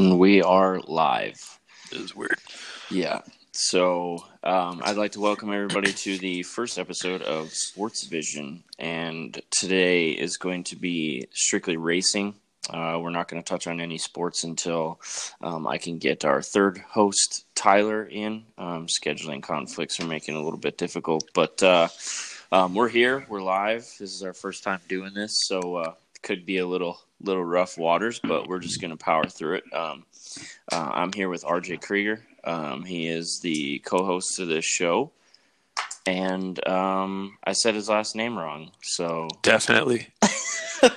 And we are live. It was weird. Yeah. So um, I'd like to welcome everybody to the first episode of Sports Vision. And today is going to be strictly racing. Uh, we're not going to touch on any sports until um, I can get our third host, Tyler, in. Um, scheduling conflicts are making it a little bit difficult. But uh, um, we're here. We're live. This is our first time doing this. So uh, could be a little little rough waters, but we're just going to power through it. Um, uh, I'm here with RJ Krieger. Um, he is the co-host of this show, and um, I said his last name wrong. So Definitely.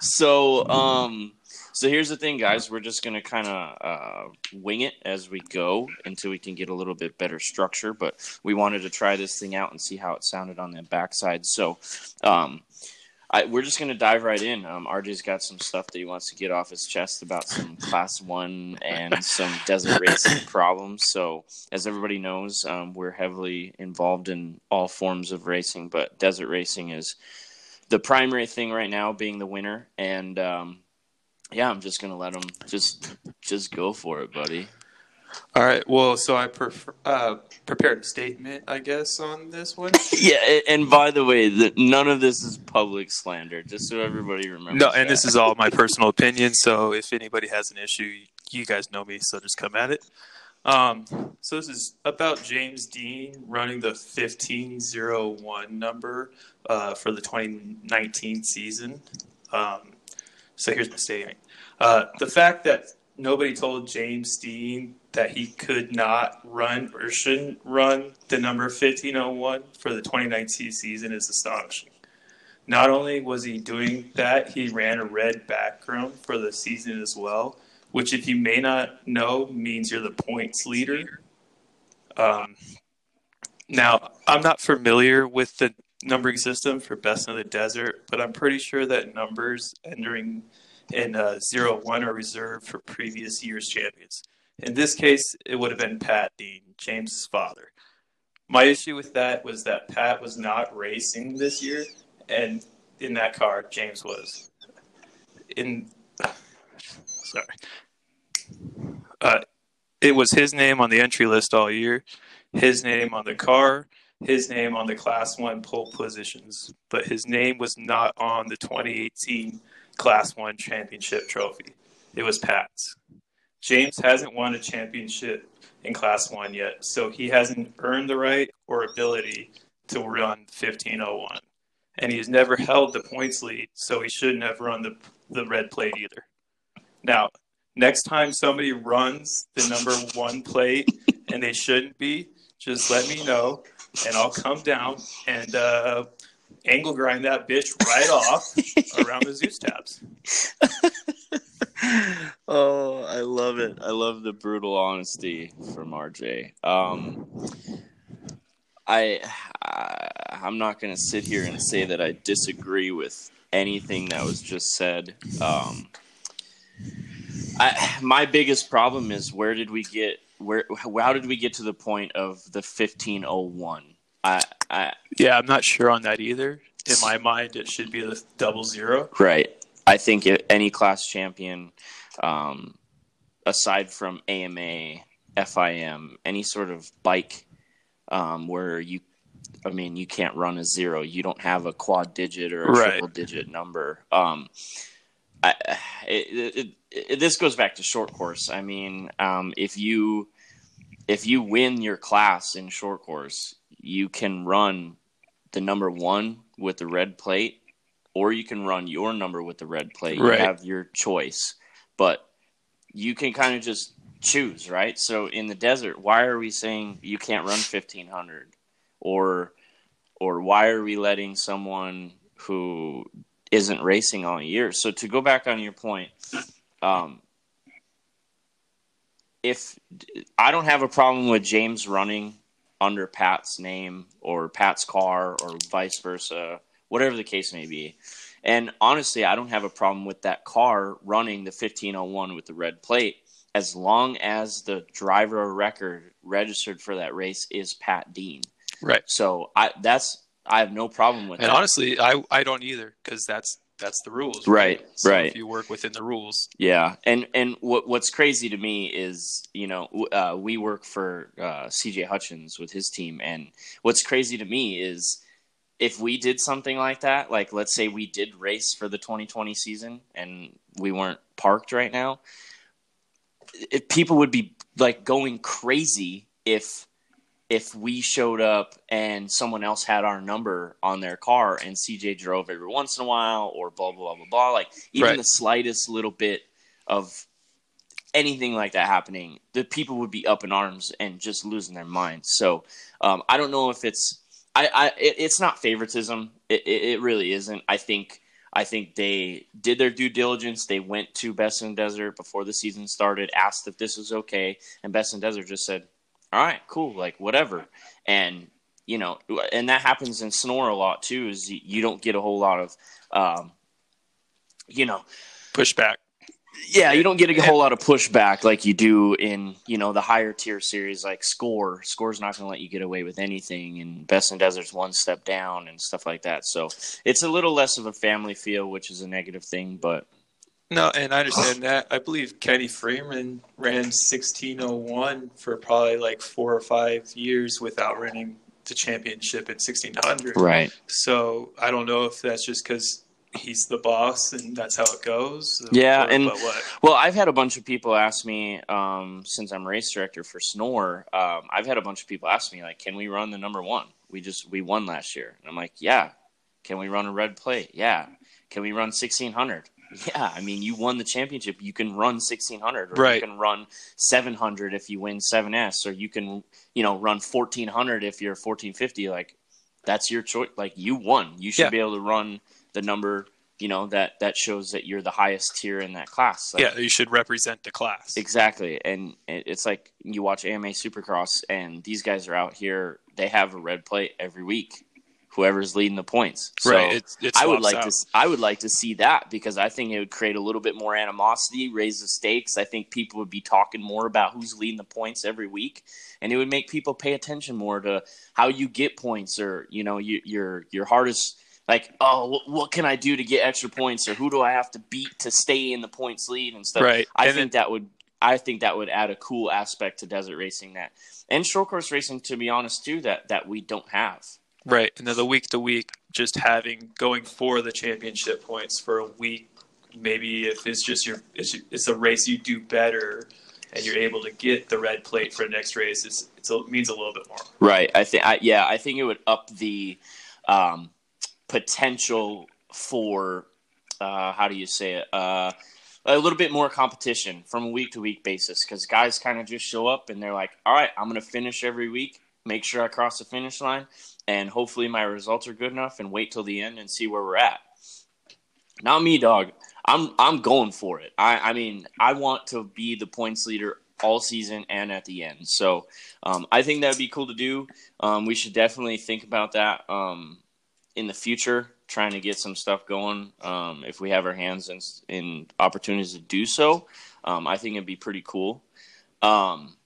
so um, so here's the thing, guys. We're just gonna kind of uh, wing it as we go until we can get a little bit better structure. But we wanted to try this thing out and see how it sounded on the backside. So. Um, I, we're just going to dive right in. Um, RJ's got some stuff that he wants to get off his chest about some class one and some desert racing problems. So, as everybody knows, um, we're heavily involved in all forms of racing, but desert racing is the primary thing right now, being the winner. And um, yeah, I'm just going to let him just just go for it, buddy. All right. Well, so I prefer, uh, prepared a statement, I guess, on this one. Yeah, and by the way, the, none of this is public slander, just so everybody remembers. No, and that. this is all my personal opinion. So if anybody has an issue, you guys know me, so just come at it. Um, so this is about James Dean running the 1501 number uh, for the 2019 season. Um, so here's my statement. Uh, the fact that nobody told James Dean that he could not run or shouldn't run the number 1501 for the 2019 season is astonishing. Not only was he doing that, he ran a red background for the season as well, which, if you may not know, means you're the points leader. Um, now, I'm not familiar with the numbering system for Best in the Desert, but I'm pretty sure that numbers entering in uh, zero one are reserved for previous year's champions. In this case, it would have been Pat Dean, James's father. My issue with that was that Pat was not racing this year, and in that car, James was. In sorry, uh, it was his name on the entry list all year, his name on the car, his name on the Class One pole positions, but his name was not on the 2018 Class One championship trophy. It was Pat's. James hasn't won a championship in Class One yet, so he hasn't earned the right or ability to run 1501. And he's never held the points lead, so he shouldn't have run the, the red plate either. Now, next time somebody runs the number one plate and they shouldn't be, just let me know and I'll come down and uh, angle grind that bitch right off around the Dzus tabs. oh, I love it. I love the brutal honesty from RJ. Um, I, I I'm not going to sit here and say that I disagree with anything that was just said. Um, I, my biggest problem is where did we get where how did we get to the point of the 1501? I, I Yeah, I'm not sure on that either. In my mind, it should be the double zero. Right. I think any class champion, um, aside from AMA, FIM, any sort of bike um, where you, I mean, you can't run a zero. You don't have a quad digit or a Right. triple digit number. Um, I, it, it, it, this goes back to short course. I mean, um, if you if you win your class in short course, you can run the number one with the red plate, or you can run your number with the red plate. Right. You have your choice, but you can kind of just choose, right? So in the desert, why are we saying you can't run fifteen hundred, or or why are we letting someone who isn't racing all year? So to go back on your point, um, if I don't have a problem with James running under Pat's name or Pat's car or vice versa, whatever the case may be. And honestly, I don't have a problem with that car running the 1501 with the red plate as long as the driver of record registered for that race is Pat Dean. Right. So I that's I have no problem with And that. honestly, I, I don't either because that's that's the rules, right? Right. So right. If you work within the rules, yeah. And and what what's crazy to me is you know uh, we work for uh, C.J. Hutchins with his team, and what's crazy to me is if we did something like that, like let's say we did race for the 2020 season and we weren't parked right now, if people would be like going crazy if if we showed up and someone else had our number on their car and CJ drove every once in a while or blah blah blah blah blah like even Right. the slightest little bit of anything like that happening the people would be up in arms and just losing their minds so um, I don't know if it's I, I it, it's not favoritism it, it, it really isn't I think I think they did their due diligence. They went to Best in Desert before the season started, asked if this was okay, and Best in Desert just said, "All right, cool, like whatever." And you know, and that happens in Snore a lot too. Is you- you don't get a whole lot of, um, you know, pushback. Yeah, you don't get a whole lot of pushback like you do in you know the higher tier series like Score. Score's not going to let you get away with anything, and Best in Desert's one step down and stuff like that. So it's a little less of a family feel, which is a negative thing. But No, and I understand that. I believe Kenny Freeman ran 1601 for probably like four or five years without winning the championship at 1600. right, So I don't know if that's just because he's the boss and that's how it goes. Yeah, or- and- what? Well, I've had a bunch of people ask me um, since I'm race director for Snore. Um, I've had a bunch of people ask me like, "Can we run the number one? We just we won last year." And I'm like, "Yeah." Can we run a red plate? Yeah. Can we run 1600? Yeah. I mean, you won the championship. You can run 1600, or Right. you can run 700 if you win 7S, or you can you know run 1400 if you're 1450. Like that's your choice. Like you won. You should Yeah. be able to run the number. You know that that shows that you're the highest tier in that class. Like, yeah, you should represent the class. Exactly, and it's like you watch AMA Supercross, and these guys are out here. They have a red plate every week. Whoever's leading the points, so right. It's, it's I would like out. to. I would like to see that because I think it would create a little bit more animosity, raise the stakes. I think people would be talking more about who's leading the points every week, and it would make people pay attention more to how you get points, or you know, you, your your hardest. Like, oh, what, can I do to get extra points, or who do I have to beat to stay in the points lead and stuff? Right. I And think that would I think that would add a cool aspect to desert racing that and short course racing to be honest too that that we don't have. Right, and then the week to week, just having going for the championship points for a week. Maybe if it's just your, it's, it's a race you do better, and you're able to get the red plate for the next race. It's, it's it means a little bit more. Right. I think I yeah, I think it would up the um, potential for uh, how do you say it? Uh, a little bit more competition from a week to week basis because guys kind of just show up and they're like, all right, I'm going to finish every week, make sure I cross the finish line, and hopefully my results are good enough and wait till the end and see where we're at. Not me, dog. I'm I'm going for it. I, I mean, I want to be the points leader all season and at the end. So um, I think that would be cool to do. Um, we should definitely think about that um, in the future, trying to get some stuff going. Um, if we have our hands in, in opportunities to do so, um, I think it'd be pretty cool. Um,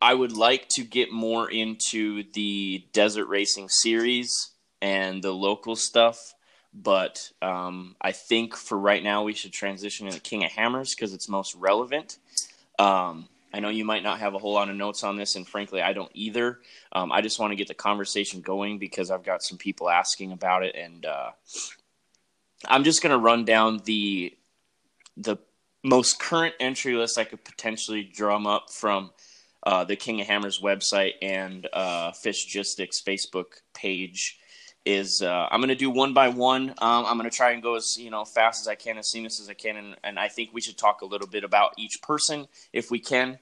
I would like to get more into the desert racing series and the local stuff. But um, I think for right now, we should transition into King of Hammers because it's most relevant. Um, I know you might not have a whole lot of notes on this, and frankly, I don't either. Um, I just want to get the conversation going because I've got some people asking about it, and uh, I'm just going to run down the the most current entry list I could potentially drum up from uh, the King of Hammers website and uh, Fish Logistics Facebook page. Is uh, I'm going to do one by one. Um, I'm going to try and go as you know fast as I can, as seamless as I can, and, and I think we should talk a little bit about each person if we can.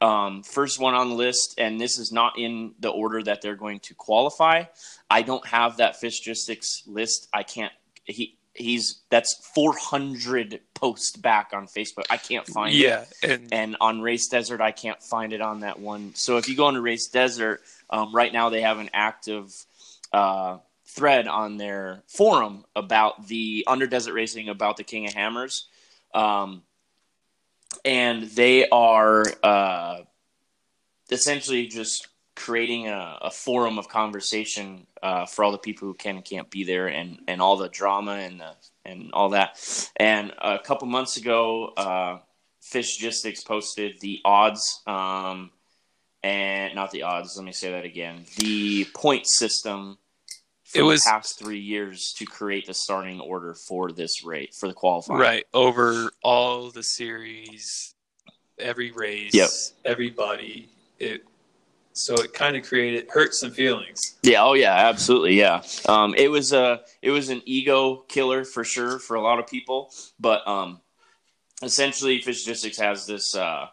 Um, first one on the list, and this is not in the order that they're going to qualify. I don't have that Fish Logistics list. I can't. He he's that's 400 posts back on Facebook. I can't find it Yeah, and and on RaceDezert, I can't find it on that one. So if you go into RaceDezert, um, right now they have an active uh, thread on their forum about the under desert racing about the King of Hammers, um, and they are uh, essentially just creating a, a forum of conversation uh, for all the people who can and can't be there, and and all the drama and the and all that. And a couple months ago, uh, posted the odds, um, and not the odds. Let me say that again. The point system. For It was- the past three years to create the starting order for this rate for the qualifying. Right over all the series, every race, Yep. everybody. It so it kind of created hurt some feelings. Yeah. Oh, yeah. Absolutely. Yeah. Um, it was a it was an ego killer for sure for a lot of people, but um, essentially, Fish Logistics has this uh,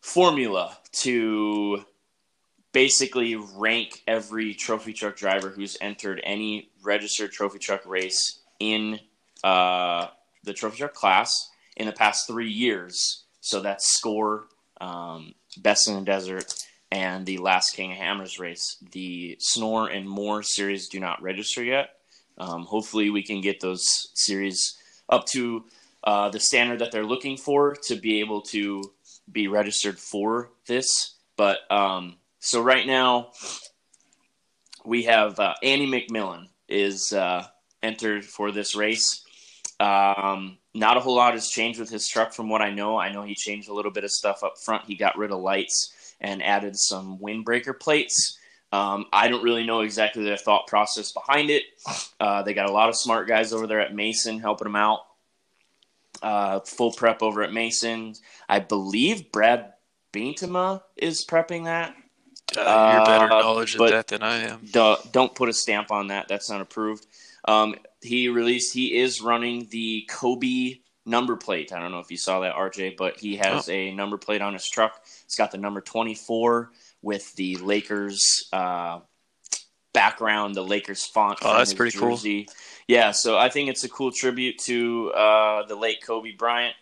formula to basically rank every trophy truck driver who's entered any registered trophy truck race in uh, the trophy truck class in the past three years. So that's score, um, best in the desert, and the last King of Hammers race. The Snore and More series do not register yet. Um, hopefully, we can get those series up to uh, the standard that they're looking for to be able to be registered for this. But um, so right now, we have uh, Andy McMillin is uh, entered for this race. Um, not a whole lot has changed with his truck from what I know. I know he changed a little bit of stuff up front. He got rid of lights and added some windbreaker plates. Um, I don't really know exactly their thought process behind it. Uh, they got a lot of smart guys over there at Mason helping them out. Uh, full prep over at Mason. I believe Brad Bintema is prepping that. Uh, you're better Uh, knowledge of but- that than I am. Duh, don't put a stamp on that. That's not approved. Um, he released. He is running the Kobe number plate. I don't know if you saw that, RJ, but he has a number plate on his truck. It's got the number twenty four with the Lakers uh, background, the Lakers font. Oh, that's pretty cool. Yeah, so I think it's a cool tribute to uh, the late Kobe Bryant.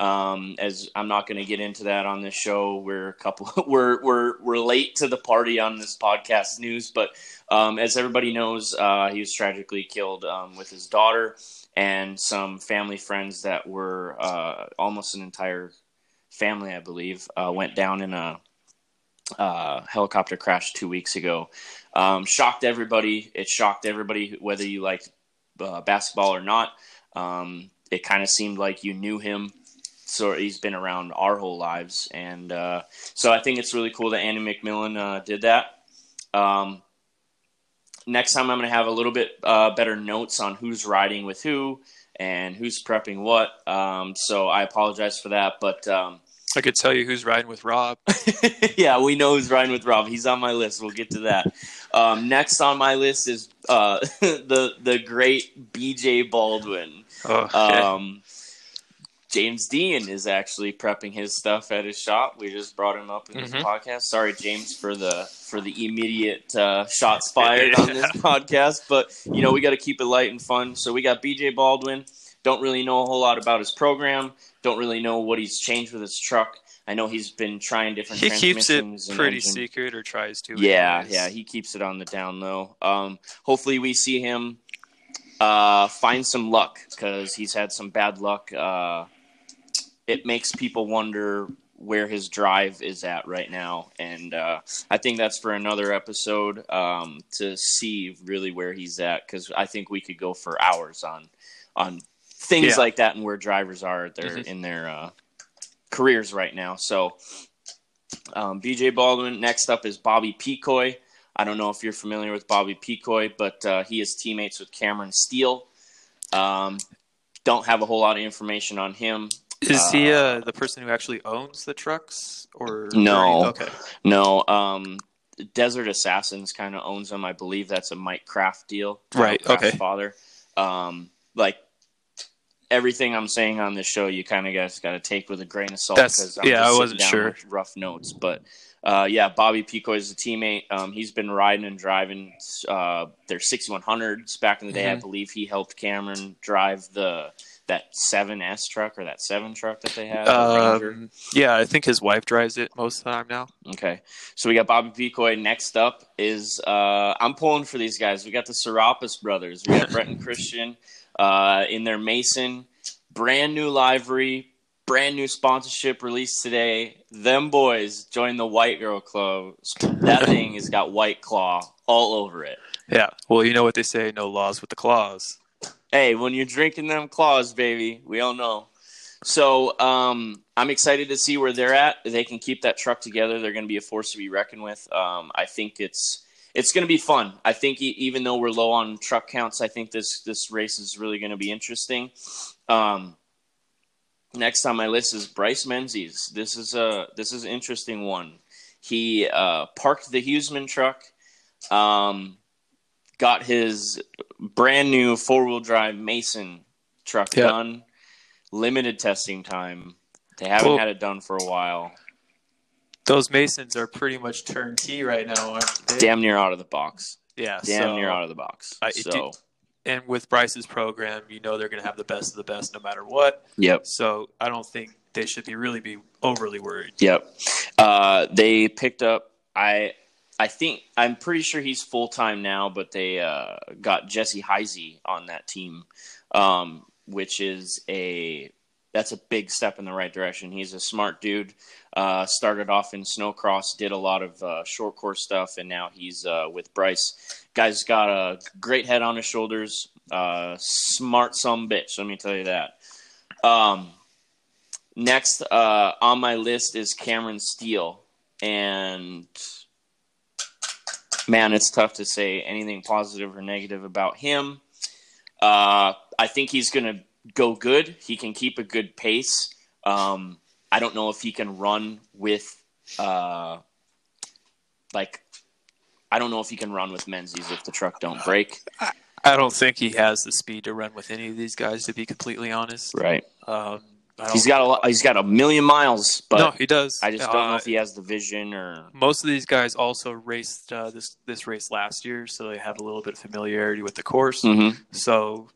Um, as I'm not going to get into that on this show, we're a couple, we're we're we're late to the party on this podcast news, but um, as everybody knows, uh, he was tragically killed um, with his daughter and some family friends that were uh, almost an entire family, I believe, uh, went down in a uh, helicopter crash two weeks ago. Um, shocked everybody. It shocked everybody, whether you like uh, basketball or not. Um, it kind of seemed like you knew him. So he's been around our whole lives, and uh, so I think it's really cool that Andy McMillin uh, did that. Um, next time, I'm going to have a little bit uh, better notes on who's riding with who and who's prepping what. Um, so I apologize for that, but um, I could tell you who's riding with Rob. yeah, we know who's riding with Rob. He's on my list. We'll get to that. Um, next on my list is uh, the the great BJ Baldwin. Oh, okay. Um, James Dean is actually prepping his stuff at his shop. We just brought him up in this Mhm. podcast. Sorry, James, for the for the immediate uh, shots fired on this podcast, but you know we got to keep it light and fun. So we got BJ Baldwin. Don't really know a whole lot about his program. Don't really know what he's changed with his truck. I know he's been trying different. Things. He keeps it pretty engine- secret, or tries to. yeah, anyways. yeah, he keeps it on the down low. Um, hopefully, we see him uh, find some luck because he's had some bad luck. Uh, it makes people wonder where his drive is at right now, and uh, I think that's for another episode um, to see really where he's at because I think we could go for hours on on things Yeah. like that and where drivers are at their Mhm. in their uh, careers right now. So um, BJ Baldwin. Next up is Bobby Pecoy. I don't know if you're familiar with Bobby Pecoy, but uh, he is teammates with Cameron Steele. Um, don't have a whole lot of information on him. Is he Uh, uh, the person who actually owns the trucks, or No. Okay. No, um, Desert Assassins kind of owns them. I believe that's a Mike Kraft deal. Right, Kraft's okay. Father. Um, like everything I'm saying on this show, you kind of guys got to take with a grain of salt. That's- yeah, just I wasn't down sure. with Rough notes, but uh, yeah, Bobby Pico is a teammate. Um, he's been riding and driving uh, their 6100s back in the day. I Mhm. believe he helped Cameron drive the that 7S truck or that 7 truck that they have? Um, yeah, I think his wife drives it most of the time now. Okay, so we got Bobby Picoy. Next up is uh, I'm pulling for these guys. We got the Serapis brothers. We got Brett and Christian uh, in their Mason, brand new livery, brand new sponsorship released today. Them boys join the White Girl Club. That thing has got White Claw all over it. Yeah. Well, you know what they say: no laws with the claws. Hey, when you're drinking them claws, baby, we all know. So um, I'm excited to see where they're at. They can keep that truck together. They're going to be a force to be reckoned with. Um, I think it's it's going to be fun. I think even though we're low on truck counts, I think this this race is really going to be interesting. Um, next on my list is Bryce Menzies. This is a this is an interesting one. He uh, parked the Huseman truck, um, got his brand new four wheel drive Mason truck Yep. done. Limited testing time. They haven't had it done for a while. Those Masons are pretty much turnkey right now, aren't they? Damn near out of the box. Yeah. Damn so, near out of the box. I- so, did- And with Bryce's program, you know they're going to have the best of the best no matter what. yep. So I don't think they should be really be overly worried. Yep. Uh, they picked up. I I think I'm pretty sure he's full time now, but they uh, got Jesse Heisey on that team, um, which is a that's a big step in the right direction. He's a smart dude. Uh, started off in snowcross, did a lot of uh, short course stuff, and now he's uh, with Bryce. Guy's got a great head on his shoulders. Uh, smart some bitch. Let me tell you that. Um, Next uh, on my list is Cameron Steele, and man, it's tough to say anything positive or negative about him. Uh, I think he's going to go good. He can keep a good pace. Um, I don't know if he can run with, uh, like, I don't know if he can run with Menzies if the truck don't break. I don't think he has the speed to run with any of these guys, to be completely honest. Right. Um, He's got a lot, he's got a million miles, but no, he does. I just don't know Uh, if he has the vision or most of these guys also raced uh, this this race last year, so they have a little bit of familiarity with the course. Mhm. So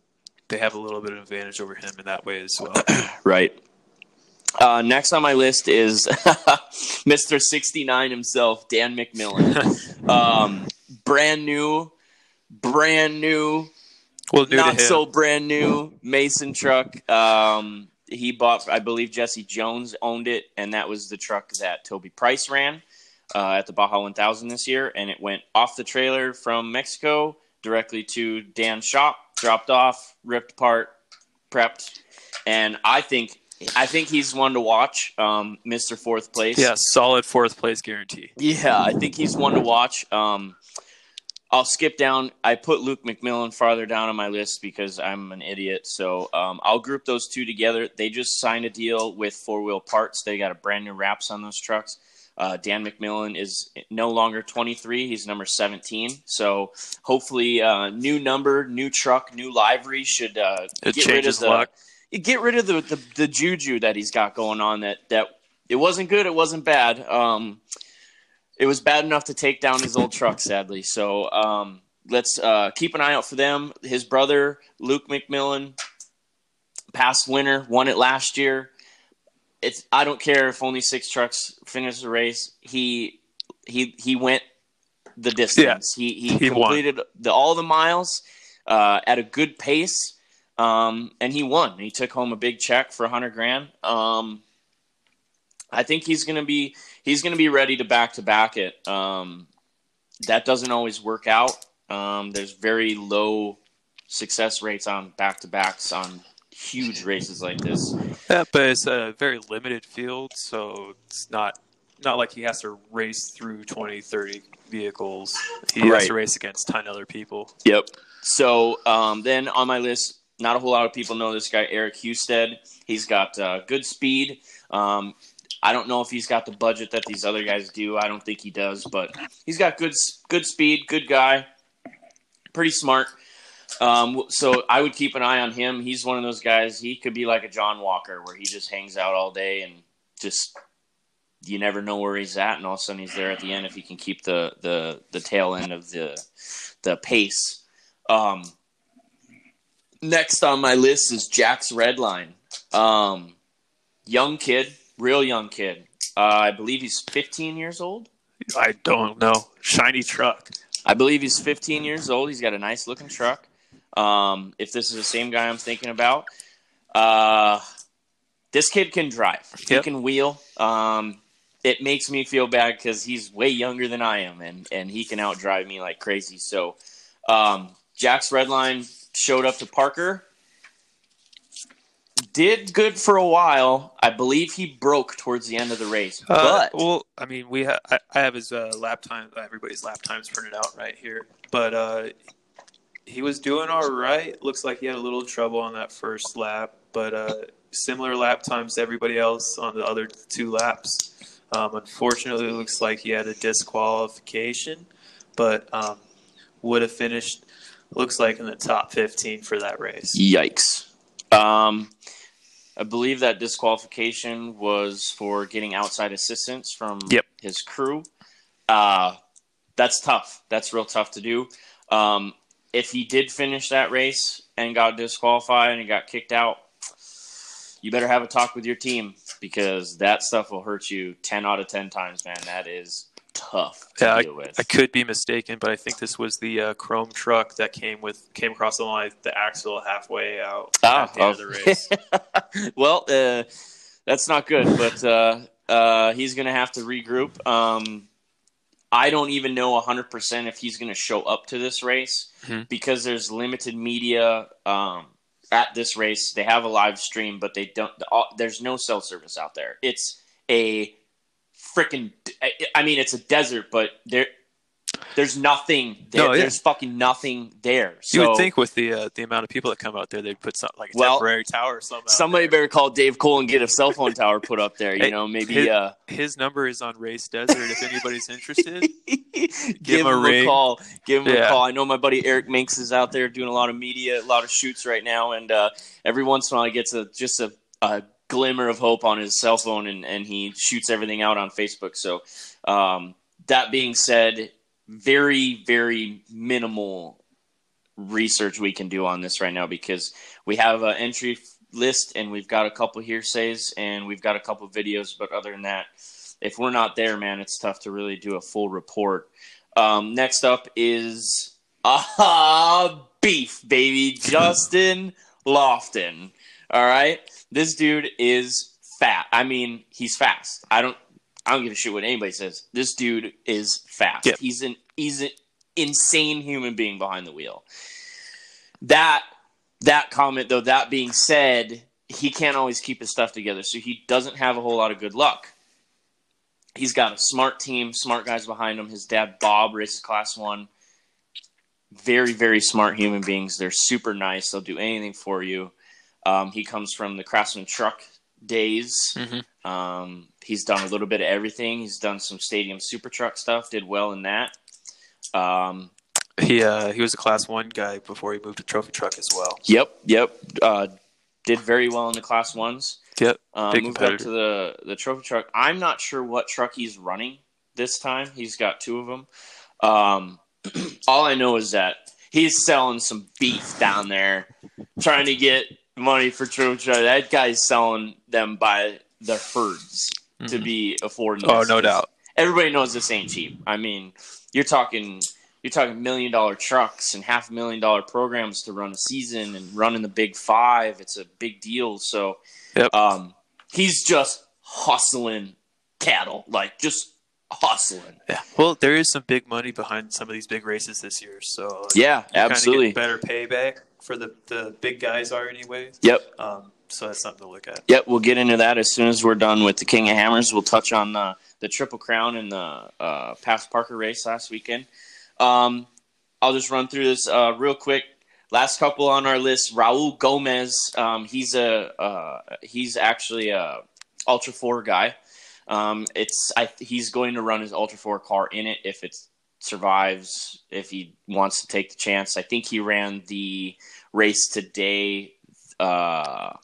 they have a little bit of advantage over him in that way as well. Right. Uh, next on my list is Mr. 69 himself, Dan McMillin. um, brand new, brand new, well, new to not so brand new Mason truck. Um, he bought, I believe Jesse Jones owned it, and that was the truck that Toby Price ran uh, at the Baja 1000 this year. And it went off the trailer from Mexico directly to Dan's shop, dropped off, ripped apart, prepped. And I think. I think he's one to watch, um, Mr. Fourth Place. yeah, solid fourth place guarantee. Yeah, I think he's one to watch. Um, I'll skip down. I put Luke McMillin farther down on my list because I'm an idiot. So um, I'll group those two together. They just signed a deal with Four Wheel Parts. They got a brand new wraps on those trucks. Uh, Dan McMillin is no longer 23; he's number 17. So hopefully, uh, new number, new truck, new livery should uh, get rid of the luck. get rid of the, the the juju that he's got going on. That that it wasn't good. It wasn't bad. Um, it was bad enough to take down his old truck, sadly. So um, let's uh, keep an eye out for them. His brother Luke McMillin, past winner, won it last year. It's I don't care if only six trucks finish the race. He he he went the distance. He he, He won. completed the, all the miles uh, at a good pace. Um, and he won. He took home a big check for a hundred grand. Um, I think he's gonna be he's gonna be ready to back to back it. Um, that doesn't always work out. Um, there's very low success rates on back to backs on huge races like this. Yeah, but it's a very limited field, so it's not not like he has to race through 20, 30 vehicles. He Right. has to race against 10 other people. Yep. So um, then on my list, not a whole lot of people know this guy, Eric Husted. He's got uh, good speed. Um, I don't know if he's got the budget that these other guys do. I don't think he does, but he's got good good speed, good guy, pretty smart. Um, so I would keep an eye on him. He's one of those guys. He could be like a John Walker, where he just hangs out all day and just you never know where he's at, and all of a sudden he's there at the end if he can keep the the the tail end of the the pace. Um, next on my list is Jax Redline. Um, young kid, real young kid. Uh, I believe he's 15 years old. I don't know. Shiny truck. I believe he's 15 years old. He's got a nice looking truck. Um, if this is the same guy I'm thinking about, uh, this kid can drive. He Yep. can wheel. Um, it makes me feel bad because he's way younger than I am, and and he can outdrive me like crazy. So, um, Jax Redline showed up to Parker. Did good for a while. I believe he broke towards the end of the race, Uh, but well, I mean, we ha- I, I have his uh, lap time, everybody's lap times printed out right here, but uh, he was doing all right. Looks like he had a little trouble on that first lap, but uh, similar lap times to everybody else on the other two laps. Um, unfortunately, it looks like he had a disqualification, but um, would have finished. Looks like in the top fifteen for that race. Yikes. Um, I believe that disqualification was for getting outside assistance from Yep. his crew. Uh, that's tough. That's real tough to do. Um, if he did finish that race and got disqualified and he got kicked out, you better have a talk with your team because that stuff will hurt you 10 out of 10 times, man. That is tough to Yeah, deal with. I could be mistaken, but I think this was the uh, chrome truck that came with came across the line, the axle halfway out Ah, at the end of the race. well, uh, that's not good, but uh, uh, he's going to have to regroup. Um, I don't even know 100% if he's going to show up to this race Mhm. because there's limited media um, at this race. They have a live stream, but they don't. all- There's no cell service out there. It's a freaking. I mean, it's a desert, but there. There's nothing. There, No, yeah. There's fucking nothing there. So you would think with the uh, the amount of people that come out there, they'd put something like a Well, temporary tower or something. Somebody better call Dave Cole and get a cell phone tower put up there. You Hey, know, maybe his- uh, His number is on RaceDezert. If anybody's interested, give, him a him a call. Give him a call. I know my buddy Eric Minks is out there doing a lot of media, a lot of shoots right now, and uh, every once in a while he gets a just a, a glimmer of hope on his cell phone, and, and he shoots everything out on Facebook. So, um, that being said, very very minimal research we can do on this right now because we have an entry list and we've got a couple hearsays and we've got a couple videos but other than that if we're not there man it's tough to really do a full report. Um, next up is ah beef baby justin lofton. All right this dude is fat. I mean he's fast. I don't i don't give a shit what anybody says. This dude is fast. He's an he's an insane human being behind the wheel. That that comment though that being said he can't always keep his stuff together so he doesn't have a whole lot of good luck. He's got a smart team smart guys behind him. His dad bob races class one. Very very smart human beings. They're super nice. They'll do anything for you um, he comes from the craftsman truck days Mhm. um, he's done a little bit of everything he's done some stadium super truck stuff did well in that um, he uh, he was a Class One guy before he moved to Trophy Truck as well. Yep, yep. Uh, did very well in the class ones. Yep. Um, Big moved up to the the trophy truck. I'm not sure what truck he's running this time. He's got two of them. Um, all I know is that he's selling some beef down there, trying to get money for truck. That guy's selling them by the herds to Mhm. be affording. Oh, no doubt. Everybody knows this ain't cheap. I mean, you're talking you're talking million dollar trucks and half a million dollar programs to run a season and running the big five. It's a big deal. So Yep. um, he's just hustling cattle, like just hustling. Yeah. Well, there is some big money behind some of these big races this year, so Yeah, absolutely. better payback for the the big guys are anyway. Yep. Um, so that's something to look at. Yep, we'll get into that as soon as we're done with the King of Hammers. We'll touch on the, the Triple Crown and the uh, Past Parker race last weekend. Um, I'll just run through this uh, real quick. Last couple on our list: Raul Gomez. Um, he's a uh, he's actually a Ultra Four guy. Um, it's I, he's going to run his Ultra Four car in it if it survives. If he wants to take the chance, I think he ran the race today. Uh,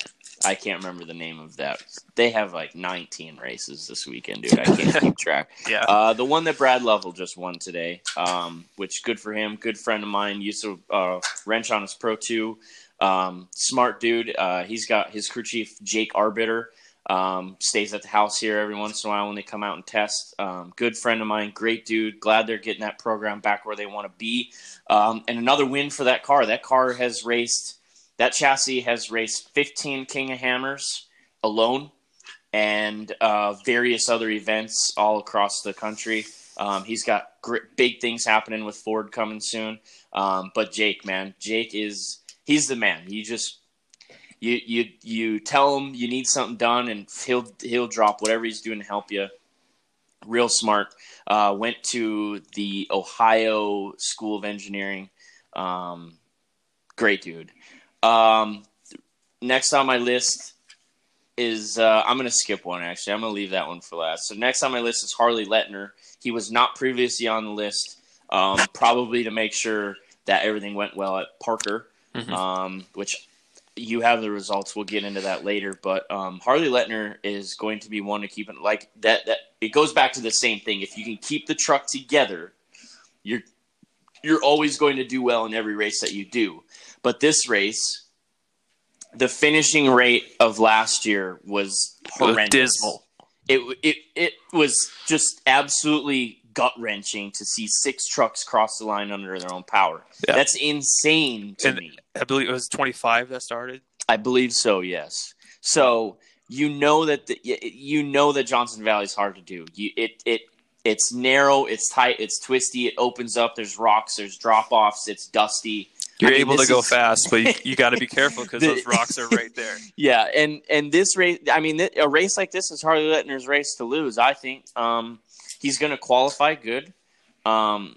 I can't remember the name of that. They have like 19 races this weekend, dude. I can't keep track. Yeah. Uh, the one that Brad Lovell just won today, um, which good for him. Good friend of mine used to uh, wrench on his Pro 2. Um, smart dude. Uh, he's got his crew chief, Jake Arbiter, um, stays at the house here every once in a while when they come out and test. Um, good friend of mine, great dude. Glad they're getting that program back where they want to be. Um, and another win for that car. That car has raced, that chassis has raced 15 King of Hammers alone and uh, various other events all across the country. Um, he's got great, big things happening with Ford coming soon. Um, but Jake, man, Jake is he's the man. You just you you you tell him you need something done, and he'll he'll drop whatever he's doing to help you. Real smart. Uh, went to the Ohio School of Engineering. Um, great dude. Um, next on my list is uh, I'm going to skip one actually. I'm going to leave that one for last. So next on my list is Harley Letner. He was not previously on the list, um, probably to make sure that everything went well at Parker, Mhm. um, which you have the results. We'll get into that later. But um, Harley Letner is going to be one to keep it like that. That it goes back to the same thing. If you can keep the truck together, you're you're always going to do well in every race that you do. But this race, the finishing rate of last year was horrendous. dismal. It it it was just absolutely gut wrenching to see six trucks cross the line under their own power. Yeah. That's insane to And- me. I believe it was 25 that started. I believe so. Yes. So you know that the, you know that Johnson Valley is hard to do. You it it it's narrow, it's tight, it's twisty. It opens up. There's rocks. There's drop offs. It's dusty. You're I mean, able to go is- fast, but you, you got to be careful because those rocks are right there. Yeah, and and this race, I mean, th- a race like this is Harley Letner's race to lose. I think um, he's going to qualify good. Um,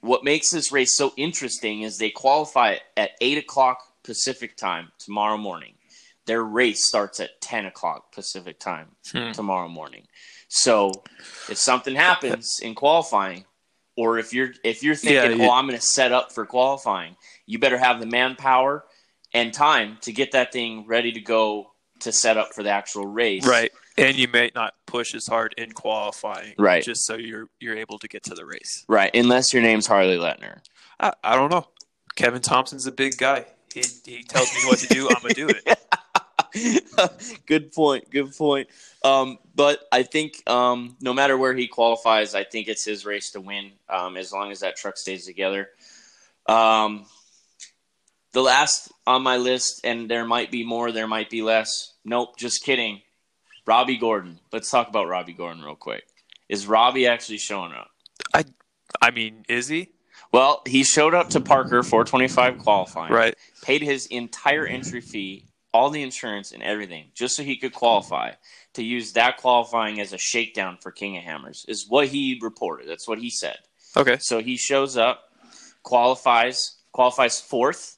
what makes this race so interesting is they qualify at eight o'clock Pacific time tomorrow morning. Their race starts at ten o'clock Pacific time Hmm. tomorrow morning. So if something happens in qualifying, or if you're if you're thinking, Yeah, you- oh, I'm going to set up for qualifying, you better have the manpower and time to get that thing ready to go to set up for the actual race. Right. And you may not push as hard in qualifying. Right. Just so you're you're able to get to the race. Right. Unless your name's Harley Letner. I, I don't know. Kevin Thompson's a big guy. He, he tells me what to do. I'm gonna do it. good point. Good point. Um, but I think um, no matter where he qualifies, I think it's his race to win um, as long as that truck stays together. Um, the last on my list, and there might be more, there might be less. Nope, just kidding. Robby Gordon. Let's talk about Robby Gordon real quick. Is Robby actually showing up? I I mean, is he Well, he showed up to Parker 425 qualifying. right? paid his entire entry fee, all the insurance and everything, just so he could qualify. To use that qualifying as a shakedown for King of Hammers is what he reported. That's what he said. Okay. So he shows up, qualifies, qualifies fourth.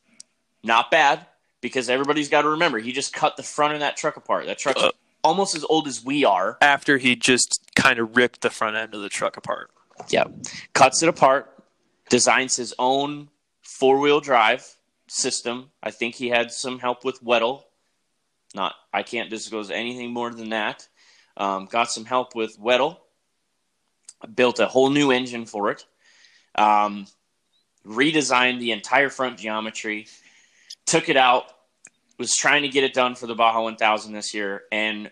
Not bad because everybody's got to remember he just cut the front of that truck apart. That truck's Uh. almost as old as we are. After he just kind of ripped the front end of the truck apart. Yep. Cuts it apart, designs his own four wheel drive system. I think he had some help with Weddle. Not, I can't disclose anything more than that. Um, got some help with Weddle. Built a whole new engine for it. Um, redesigned the entire front geometry. Took it out. Was trying to get it done for the Baja 1000 this year and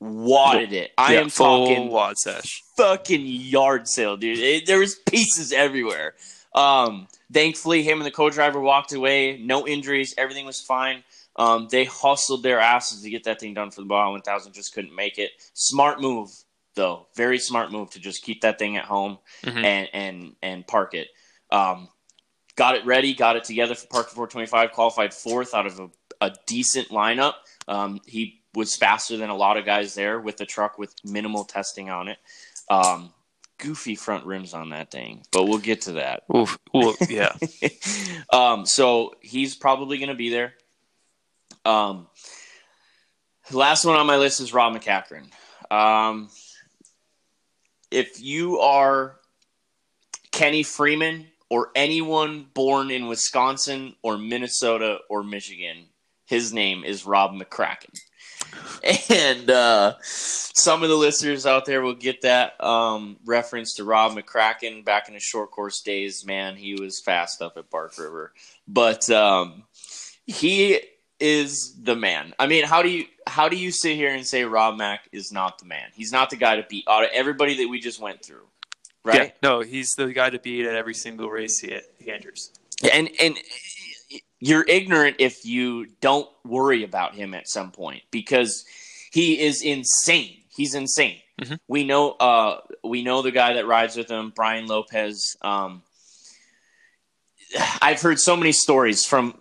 wadded it. I Yeah, am talking wad sesh. fucking yard sale, dude. It, there was pieces everywhere. Um, thankfully, him and the co-driver walked away. No injuries. Everything was fine. Um, they hustled their asses to get that thing done for the Baja 1000. Just couldn't make it. Smart move, though. Very smart move to just keep that thing at home Mhm. and and and park it. Um, got it ready. Got it together for Parker 425. Qualified fourth out of a, a decent lineup. Um, he was faster than a lot of guys there with the truck with minimal testing on it. Um, goofy front rims on that thing, but we'll get to that. Oof. Well, yeah. um, so he's probably going to be there. Um, last one on my list is Rob MacCachren. Um, if you are Kenny Freeman or anyone born in Wisconsin or Minnesota or Michigan, his name is Rob McCracken. And uh, some of the listeners out there will get that um, reference to Rob McCracken back in his short course days. Man, he was fast up at Bark River, but um, he is the man. I mean, how do you how do you sit here and say Rob Mack is not the man? He's not the guy to beat out of everybody that we just went through, right? Yeah. No, he's the guy to beat at every single race he, he enters. and and you're ignorant if you don't worry about him at some point because he is insane. He's insane. Mhm. We know uh we know the guy that rides with him, Brian Lopez. Um I've heard so many stories from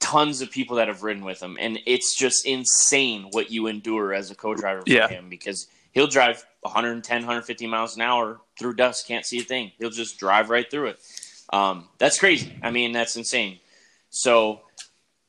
tons of people that have ridden with him and it's just insane what you endure as a co-driver for Yeah. him because he'll drive 110 150 miles an hour through dust can't see a thing he'll just drive right through it um, that's crazy i mean that's insane so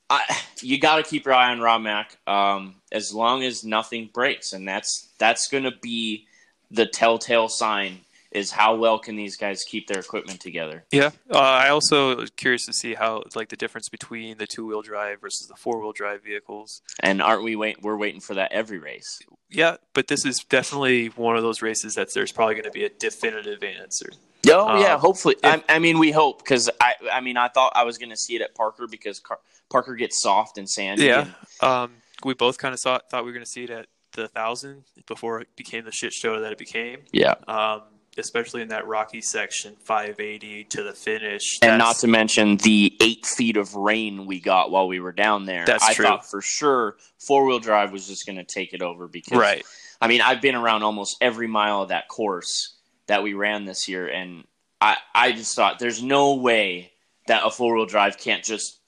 I, you got to keep your eye on Rob Mack um, as long as nothing breaks, and that's that's going to be the telltale sign is how well can these guys keep their equipment together. Yeah, uh, I also was curious to see how like the difference between the two wheel drive versus the four wheel drive vehicles. And aren't we wait? We're waiting for that every race. Yeah, but this is definitely one of those races that there's probably going to be a definitive answer. Oh yeah, Um, hopefully. if- I, I mean, we hope because I I mean I thought I was going to see it at Parker because Car- Parker gets soft and sandy. Yeah, and- um, we both kind of saw thought we were going to see it at the thousand before it became the shit show that it became. yeah. Um, especially in that rocky section, 580 to the finish. And not to mention the eight feet of rain we got while we were down there. That's I true. thought for sure four wheel drive was just going to take it over because, right. I mean, I've been around almost every mile of that course that we ran this year, and I, I just thought there's no way that a four wheel drive can't just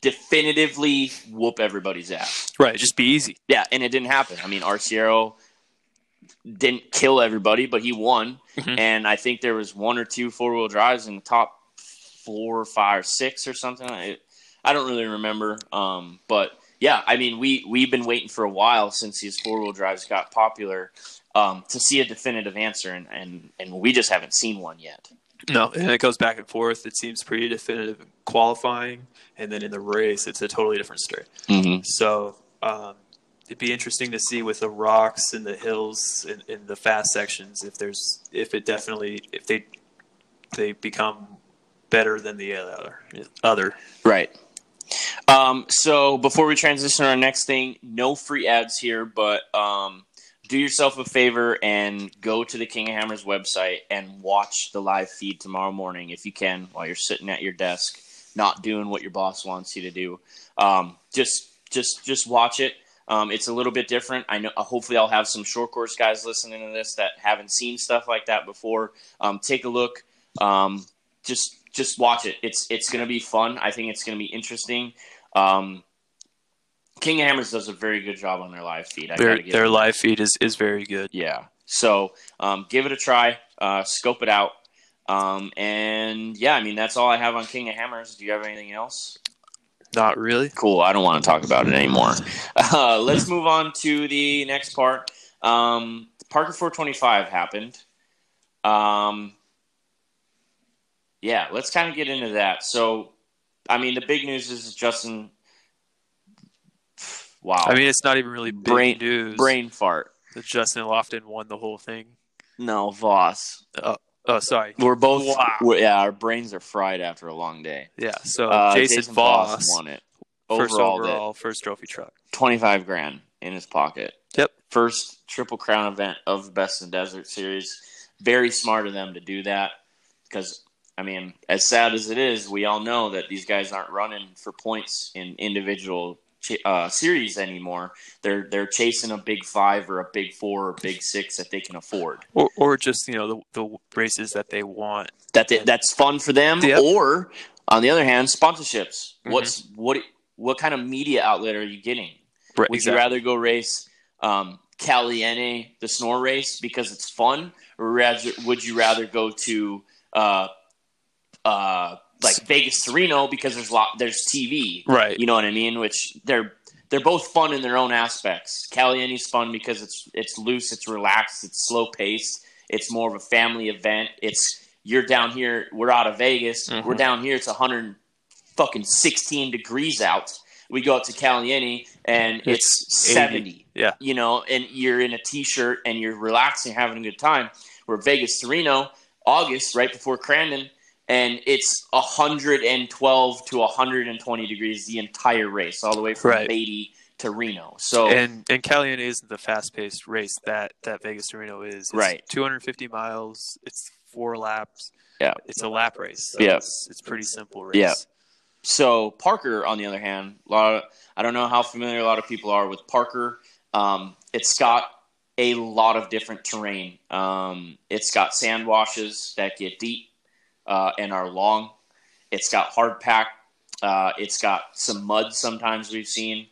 definitively whoop everybody's ass. Right, just be easy. Yeah, and it didn't happen. I mean, Arciero didn't kill everybody, but he won. Mhm. And I think there was one or two four wheel drives in the top four, five, six, or something. I, I don't really remember. Um, but yeah, I mean, we we've been waiting for a while since these four wheel drives got popular um, to see a definitive answer, and, and and we just haven't seen one yet. No, and it goes back and forth. It seems pretty definitive in qualifying, and then in the race, it's a totally different story. Mm-hmm. So um, it'd be interesting to see with the rocks and the hills and, and the fast sections if there's if it definitely if they they become better than the other other. Right. Um, so before we transition to our next thing, no free ads here, but um, do yourself a favor and go to the King of Hammers website and watch the live feed tomorrow morning if you can while you're sitting at your desk, not doing what your boss wants you to do. Um, just just just watch it. Um, it's a little bit different. I know. Hopefully, I'll have some short course guys listening to this that haven't seen stuff like that before. Um, take a look. Um, just just watch it. It's it's going to be fun. I think it's going to be interesting. Um, King of Hammers does a very good job on their live feed. I Their give their live feed is, is very good. yeah. So um, give it a try, uh, scope it out. Um, and yeah, I mean, that's all I have on King of Hammers. Do you have anything else? Not really. Cool. I don't want to talk about it anymore. Uh, let's move on to the next part. Um, Parker 425 happened. Um, yeah, let's kind of get into that. So, I mean, the big news is Justin. Wow. I mean, it's not even really big Brain- news. brain fart. that Justin Lofton won the whole thing. No, Voss. Oh, sorry. We're both. Wow. we're- yeah, our brains are fried after a long day. Yeah. So Uh, Jason, Voss, won it. first Overall, did. overall, first trophy truck. 25 grand in his pocket. Yep. First Triple Crown event of the Best in Desert Series. Very smart of them to do that because, I mean, as sad as it is, we all know that these guys aren't running for points in individual ch- uh, series anymore. They're they're chasing a big five or a big four or big six that they can afford. Or, or just you know the, the races that they want. That they, that's fun for them. Yep. Or on the other hand, sponsorships. Mhm. What's what what kind of media outlet are you getting? Right, Would you rather go race um, Caliente, the snore race, because it's fun, or rather, would you rather go to uh, uh, like Vegas to Reno because there's lot there's TV? Right. You know what I mean? Which they're they're both fun in their own aspects. Caliente's fun because it's it's loose, it's relaxed, it's slow paced, it's more of a family event. It's you're down here, we're out of Vegas, Mhm. we're down here, it's 100 fucking 16 degrees out. We go out to Caliente and it's, It's 80. 70. Yeah. You know, and you're in a t-shirt and you're relaxing, having a good time. We're Vegas to Reno, August, right before Crandon, and it's 112 to 120 degrees the entire race, all the way from Right. Beatty to Reno. So And and Caliente isn't the fast paced race that that Vegas to Reno is. It's Right. 250 miles. It's four laps. Yeah. It's a lap race. So Yeah. It's, it's pretty simple race. Yeah. So Parker, on the other hand, a lot of, I don't know how familiar a lot of people are with Parker Um, it's got a lot of different terrain. Um, it's got sand washes that get deep uh, and are long. It's got hard pack. Uh, it's got some mud sometimes we've seen.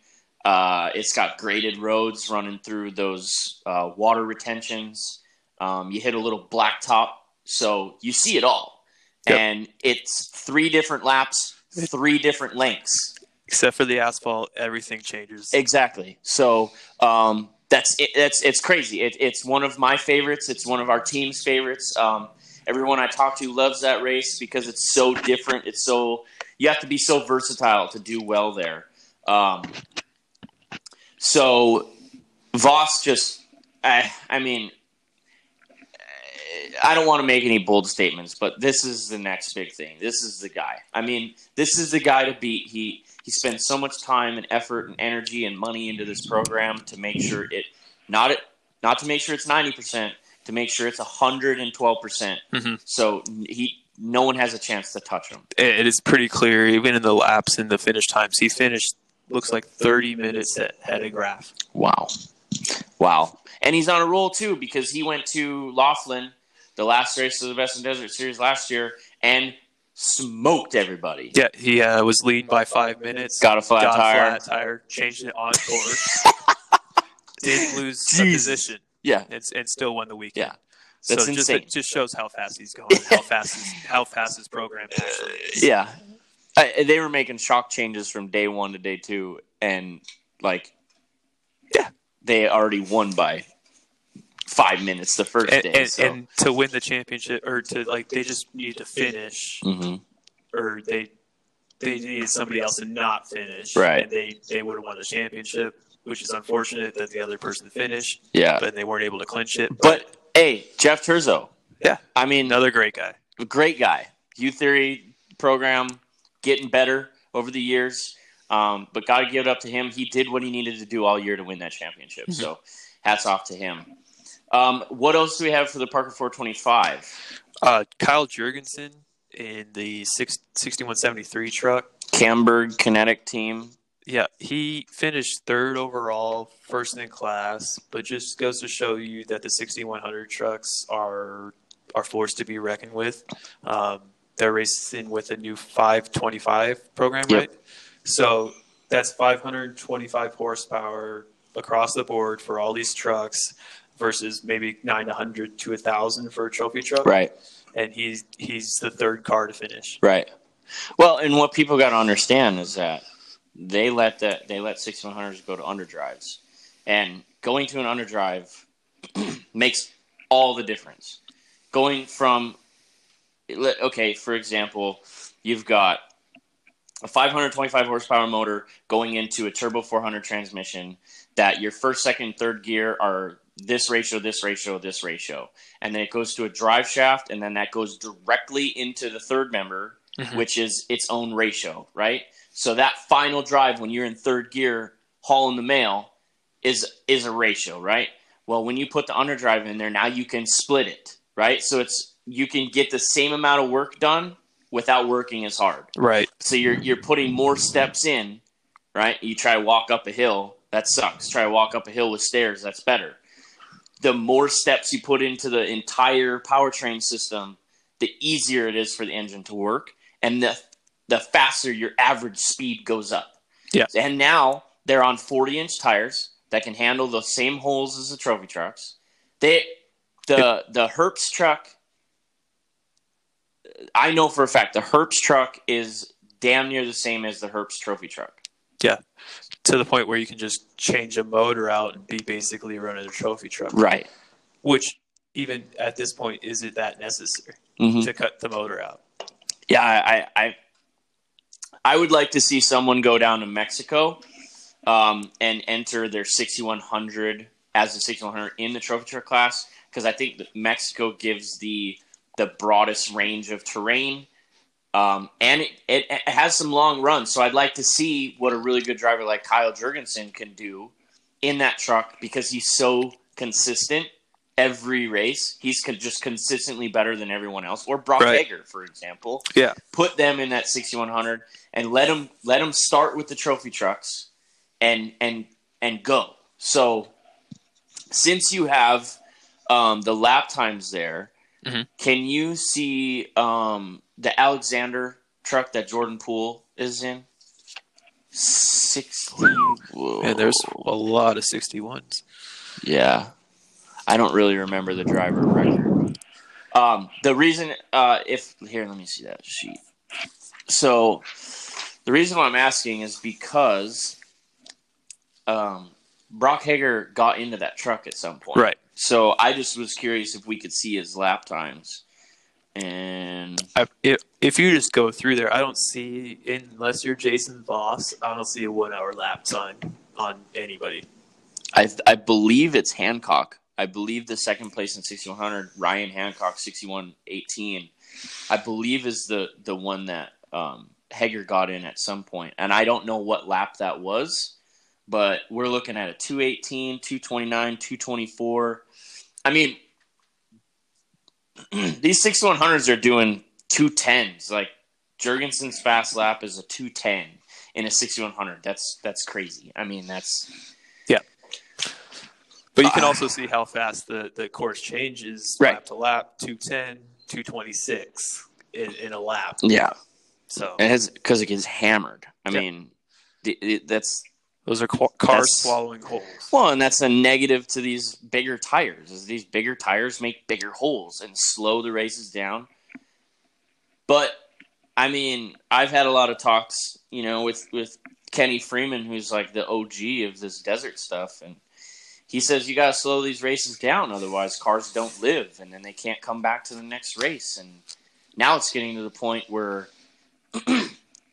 Uh, it's got graded roads running through those uh, water retentions. Um, you hit a little blacktop, so you see it all. Yep. And it's three different laps, three different lengths. Except for the asphalt, everything changes. Exactly. So um, that's it, that's it's crazy. It, it's one of my favorites. It's one of our team's favorites. Um, everyone I talk to loves that race because it's so different. It's so you have to be so versatile to do well there. Um, so Voss just, I, I mean, I don't want to make any bold statements, but this is the next big thing. This is the guy. I mean, this is the guy to beat. He he spends so much time and effort and energy and money into this program to make sure it not not to make sure it's ninety percent, to make sure it's hundred and twelve percent. Mhm. So he no one has a chance to touch him. It it is pretty clear, even in the laps and the finish times. He finished, looks like 30 minutes ahead of Graf. Wow. Wow. And he's on a roll too because he went to Laughlin, the last race of the Western Desert Series last year, and smoked everybody. Yeah, he uh, was leading by five minutes. Got a flat got tire. a flat tire, changed it on course. Did lose a position Yeah. and, and still won the weekend. Yeah. That's so just insane. it just shows how fast he's going, how fast his, how fast his program actually is. Yeah. I, they were making shock changes from day one to day two, and like, yeah, they already won by five minutes the first And, day. and, so. and to win the championship, or to like, they just need to finish, Mhm. or they they needed somebody else to not finish, Right. And they they would have won the championship, which is unfortunate that the other person finished, yeah. but they weren't able to clinch it. But hey, Jeff Turzo. Yeah. I mean, another great guy. great guy. U Theory program getting better over the years. Um, but got to give it up to him. He did what he needed to do all year to win that championship. So hats off to him. Um, what else do we have for the Parker 425? Uh, Kyle Jurgensen in the six, 6173 truck. Camburg Kinetic team. Yeah, he finished third overall, first in class, but just goes to show you that the 6100 trucks are are forced to be reckoned with. Um, they're racing with a new 525 program, Yep. right? So that's 525 horsepower across the board for all these trucks versus maybe 900 to 1000 for a trophy truck. Right. And he's he's the third car to finish. Right. Well, and what people got to understand is that they let that they let 6100s go to underdrives, and going to an underdrive makes all the difference. Going from okay, for example, you've got a 525 horsepower motor going into a turbo 400 transmission that your first, second, third gear are this ratio, this ratio, this ratio. And then it goes to a drive shaft, and then that goes directly into the third member, Mhm. which is its own ratio, right? So that final drive when you're in third gear hauling the mail is is a ratio, right? Well, when you put the underdrive in there, now you can split it, right? So it's you can get the same amount of work done without working as hard. Right. So you're you're putting more steps in, right? You try to walk up a hill, that sucks. Try to walk up a hill with stairs, that's better. The more steps you put into the entire powertrain system, the easier it is for the engine to work, and the the faster your average speed goes up. Yeah. And now they're on 40 inch tires that can handle the same holes as the trophy trucks. They the the Herbst truck. I know for a fact the Herbst truck is damn near the same as the Herps trophy truck. Yeah. To the point where you can just change a motor out and be basically running a trophy truck. Right. Which even at this point is it that necessary Mhm. to cut the motor out? Yeah, I, I I would like to see someone go down to Mexico um, and enter their 6100 as a 6100 in the trophy truck class because I think Mexico gives the the broadest range of terrain. Um, and it, it, it has some long runs, so I'd like to see what a really good driver like Kyle Jurgensen can do in that truck because he's so consistent every race. He's con- just consistently better than everyone else. Or Brock Right. Heger, for example Yeah. put them in that 6100 and let them let them start with the trophy trucks and and and go So, since you have um, the lap times there, Mhm. can you see um, the Alexander truck that Jordan Poole is in? Sixty. Whoa. And there's a lot of 61s. Yeah, I don't really remember the driver record. Um, the reason, uh, if here, let me see that sheet. So, the reason why I'm asking is because um, Brock Heger got into that truck at some point. Right. So I just was curious if we could see his lap times, and I, if, if you just go through there, I don't see, unless you're Jason Voss, I don't see a one hour lap time on anybody. I I believe it's Hancock. I believe the second place in 6100, Ryan Hancock, 6118, I believe is the the one that um, got in at some point, and I don't know what lap that was, but we're looking at a 218, 229, 224. I mean, these 6100s are doing 210s. Like Jurgensen's fast lap is a 210 in a 6100. That's that's crazy. I mean, that's But you can also see how fast the, the course changes Right. lap to lap 210, 226 in, in a lap. yeah. So It has because it gets hammered. I Yeah. mean, the, it, that's those are ca- cars swallowing holes. well, and that's a negative to these bigger tires. Is these bigger tires make bigger holes and slow the races down. But I mean, I've had a lot of talks, you know, with with Kenny Freeman, who's like the OG of this desert stuff, and he says you got to slow these races down, otherwise cars don't live, and then they can't come back to the next race. And now it's getting to the point where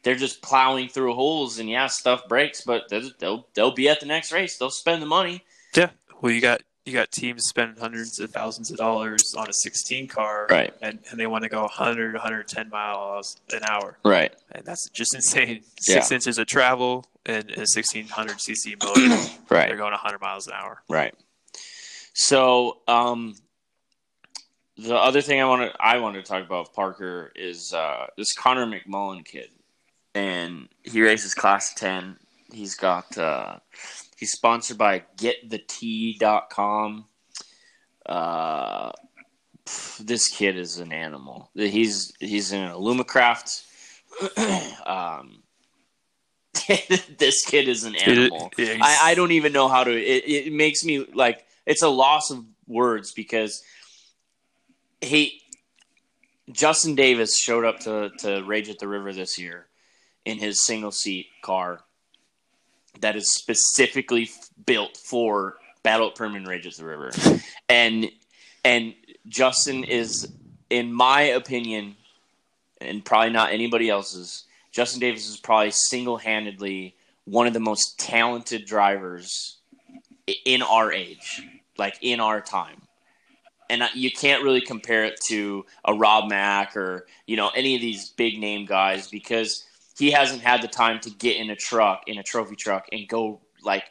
they're just plowing through holes, and yeah, stuff breaks, but they'll they'll, they'll be at the next race. They'll spend the money. Yeah. Well, you got you got teams spending hundreds of thousands of dollars on a 16 car, Right. And, and they want to go 100, 110 miles an hour, Right. and that's just insane. Yeah. Six inches of travel and a 1600 cc motor. They're Right. going 100 miles an hour. Right. So, um, the other thing I want to I wanted to talk about with Parker is uh, this Connor McMullen kid, and he races Class Ten. He's got uh, he's sponsored by GetTheT.com. Uh, this kid is an animal. He's he's in a Lumacraft. um, this kid is an animal. It- it- I, I don't even know how to. It, it makes me like it's a loss of words because he Justin Davis showed up to to Rage at the River this year in his single seat car that is specifically built for Battle at Permian Rage at the River, and and Justin is, in my opinion, and probably not anybody else's. Justin Davis is probably single handedly one of the most talented drivers in our age, like in our time. And you can't really compare it to a Rob Mack or you know any of these big name guys because he hasn't had the time to get in a truck, in a trophy truck, and go like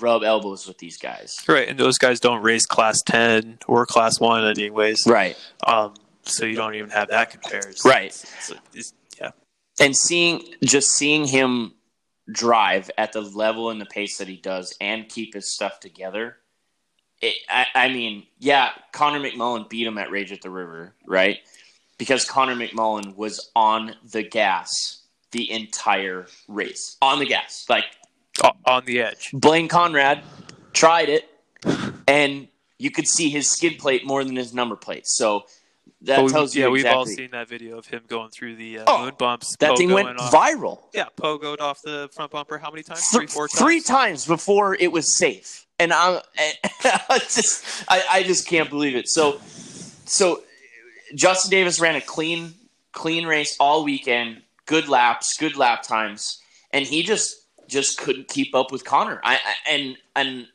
rub elbows with these guys. Right, and those guys don't race class 10 or class 1 anyways. Right. Um, so you don't even have that comparison. Right. So it's- yeah. And seeing just seeing him drive at the level and the pace that he does and keep his stuff together it, I, I mean yeah connor mcmullen beat him at rage at the river right? Because connor mcmullen was on the gas the entire race. On the gas like On the edge. blaine conrad tried it and you could see his skid plate more than his number plate. So that we- tells you yeah, we've all seen that video of him going through the uh, Oh, moon bumps. that thing went off. viral Yeah, pogoed off the front bumper how many times? Th- Three, four times? three times before it was safe, and I'm I just I, I just can't believe it. So so Justin Davis ran a clean clean race all weekend, good laps, good lap times, and he just just couldn't keep up with Connor. I, I and and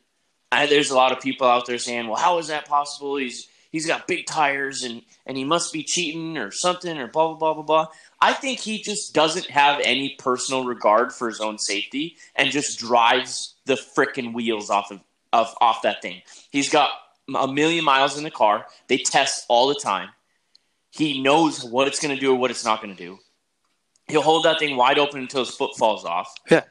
I, there's a lot of people out there saying, well, how is that possible? He's he's got big tires and and he must be cheating or something or blah blah blah blah blah. I think he just doesn't have any personal regard for his own safety and just drives the frickin' wheels off of, of off that thing. He's got a million miles in the car. They test all the time. He knows what it's going to do or what it's not going to do. He'll hold that thing wide open until his foot falls off. He'll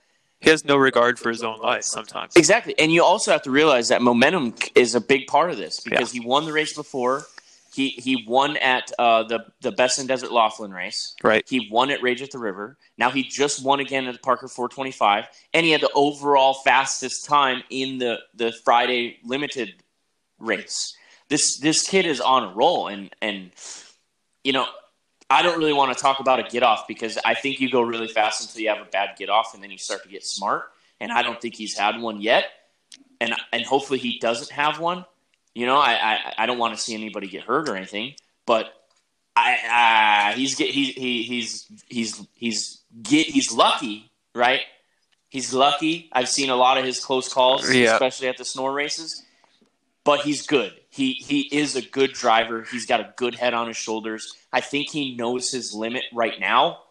he has no regard for his own life sometimes. Exactly. And you also have to realize that momentum is a big part of this because he won the race before. He he won at uh, the the Best in Desert Laughlin race. Right. He won at Rage at the River. Now he just won again at the Parker 425, and he had the overall fastest time in the the Friday Limited race. This this kid is on a roll, and and you know I don't really want to talk about a get off because I think you go really fast until you have a bad get off, and then you start to get smart. And I don't think he's had one yet, and and hopefully he doesn't have one. You know, I I, I don't want to see anybody get hurt or anything, but I uh, he's get he, he he's he's he's get he's lucky, right? He's lucky. I've seen a lot of his close calls, Yeah. especially at the snore races. But he's good. He he is a good driver. He's got a good head on his shoulders. I think he knows his limit right now.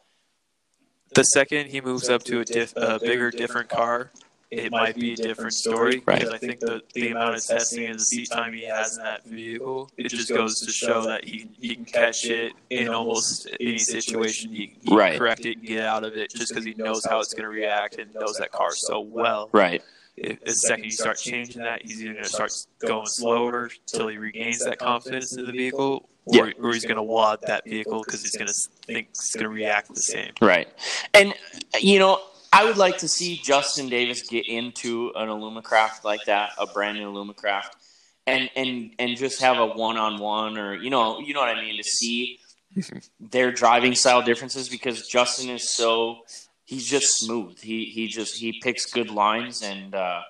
The second he moves up to a, diff, a bigger, different car, it might be a different story. Right. Because I think the, the amount of testing and the seat time he has in that vehicle, it just goes to show that he, he can catch it in almost any situation. He, he Right. can correct it and get out of it just because he knows how it's going to react and knows that car so well. Right. If, the second you start changing that, he's either going to start going slower till he regains that confidence in the vehicle, or, Yeah. or he's going to wad that vehicle because he's going to think it's going to react the same. Right. And you know, I would like to see Justin Davis get into an Alumicraft like that, a brand new Alumicraft, and and and just have a one on one or you know you know what I mean to see their driving style differences because Justin is so he's just smooth. He he just he picks good lines and uh,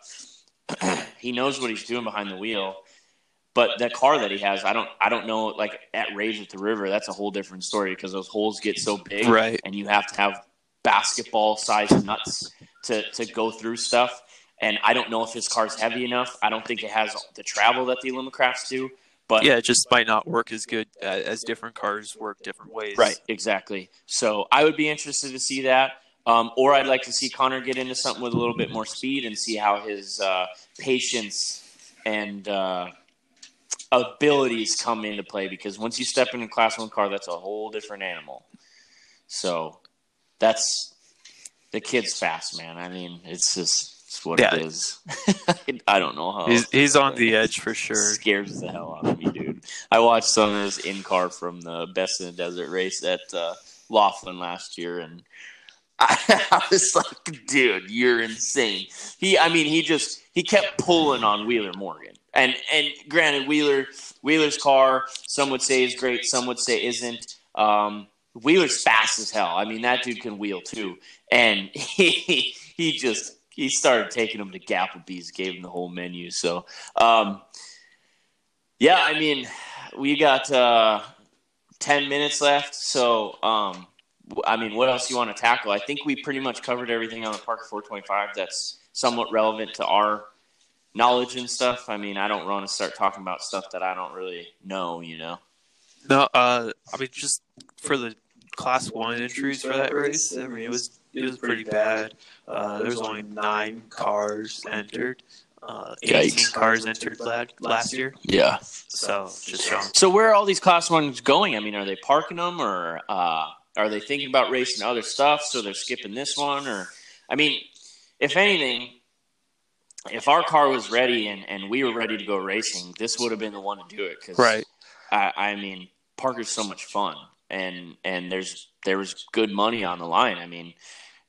he knows what he's doing behind the wheel. But that car that he has, I don't I don't know. Like at Rage at the River, that's a whole different story because those holes get so big, Right. And you have to have basketball sized nuts to to go through stuff. And I don't know if his car's heavy enough. I don't think it has the travel that the Alumicrafts do. But Yeah, it just might not work as good uh, as different cars work different ways. Right, exactly. So I would be interested to see that. Um, or I'd like to see Connor get into something with a little bit more speed and see how his uh, patience and uh, abilities come into play. Because once you step in a Class 1 car, that's a whole different animal. So that's the kid's fast, man. I mean, it's just it's what Yeah. it is. I don't know how. He's, he's on the edge for sure. Scares the hell out of me, dude. I watched some of his in car from the Best in the Desert race at uh, Laughlin last year, and I, I was like, dude, you're insane. He, I mean, he just he kept pulling on Wheeler Morgan, and and granted, Wheeler Wheeler's car, some would say is great, some would say isn't. Um, Wheeler's fast as hell. I mean, that dude can wheel too, and he he just he started taking him to Gapplebee's, gave him the whole menu. So, um, yeah, I mean, we got uh, ten minutes left. So, um, I mean, what else you want to tackle? I think we pretty much covered everything on the Park 425 that's somewhat relevant to our knowledge and stuff. I mean, I don't want to start talking about stuff that I don't really know. You know? No, uh, I mean just for the class one entries for that race, I mean it was it was pretty bad. Uh, there was only nine cars entered. Uh, 18 Yikes. cars entered la- last year, Yeah. so just. So where are all these class ones going? I mean, are they parking them or uh, are they thinking about racing other stuff? So they're skipping this one, or I mean, if anything, if our car was ready and, and we were ready to go racing, this would have been the one to do it. Cause Right. I, I mean, Parker's so much fun, and and there's there was good money on the line. I mean,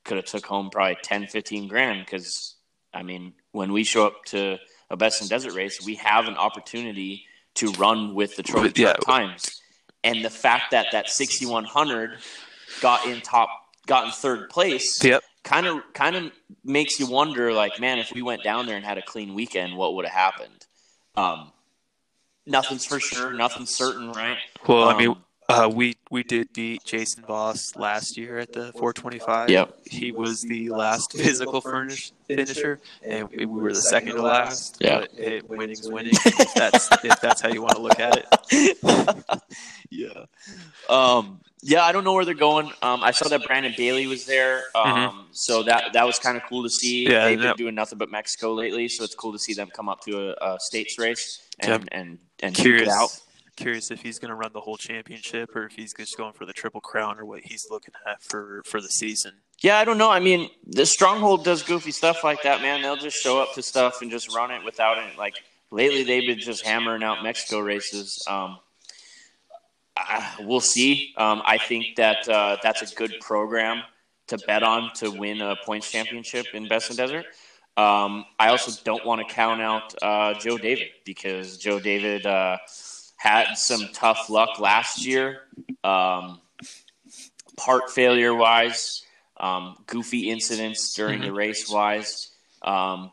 could have took home probably 10, 15 grand because I mean, when we show up to a best in desert race, we have an opportunity to run with the trophy yeah. times, and the fact that that sixty one hundred got in top, got in third place, Yep. kind of kind of makes you wonder, like, man, if we went down there and had a clean weekend, what would have happened? Um, nothing's for sure, nothing's certain, right? Well, I mean, Um, uh, we we did beat Jason Voss last year at the 425. Yep. He was the last physical furnish, finisher, and we were the second to last. Yeah. But winning's winning. if that's if that's how you want to look at it. yeah. Um, yeah, I don't know where they're going. Um, I saw that Brandon Bailey was there, um, so that that was kind of cool to see. Mm-hmm. Yeah, They've been doing nothing but Mexico lately, so it's cool to see them come up to a, a states race and Yep. and and it Curious, out. Curious if he's going to run the whole championship or if he's just going for the triple crown or what he's looking at for for the season. Yeah, I don't know. I mean, the Stronghold does goofy stuff like that, man. They'll just show up to stuff and just run it without it. Like lately, they've been just hammering out Mexico races. Um, uh, we'll see. Um, I think that uh, that's a good program to bet on to win a points championship in Best in Desert. Um, I also don't want to count out uh, Joe David because Joe David uh, had some tough luck last year, um, part failure wise, um, goofy incidents during the race wise. Um,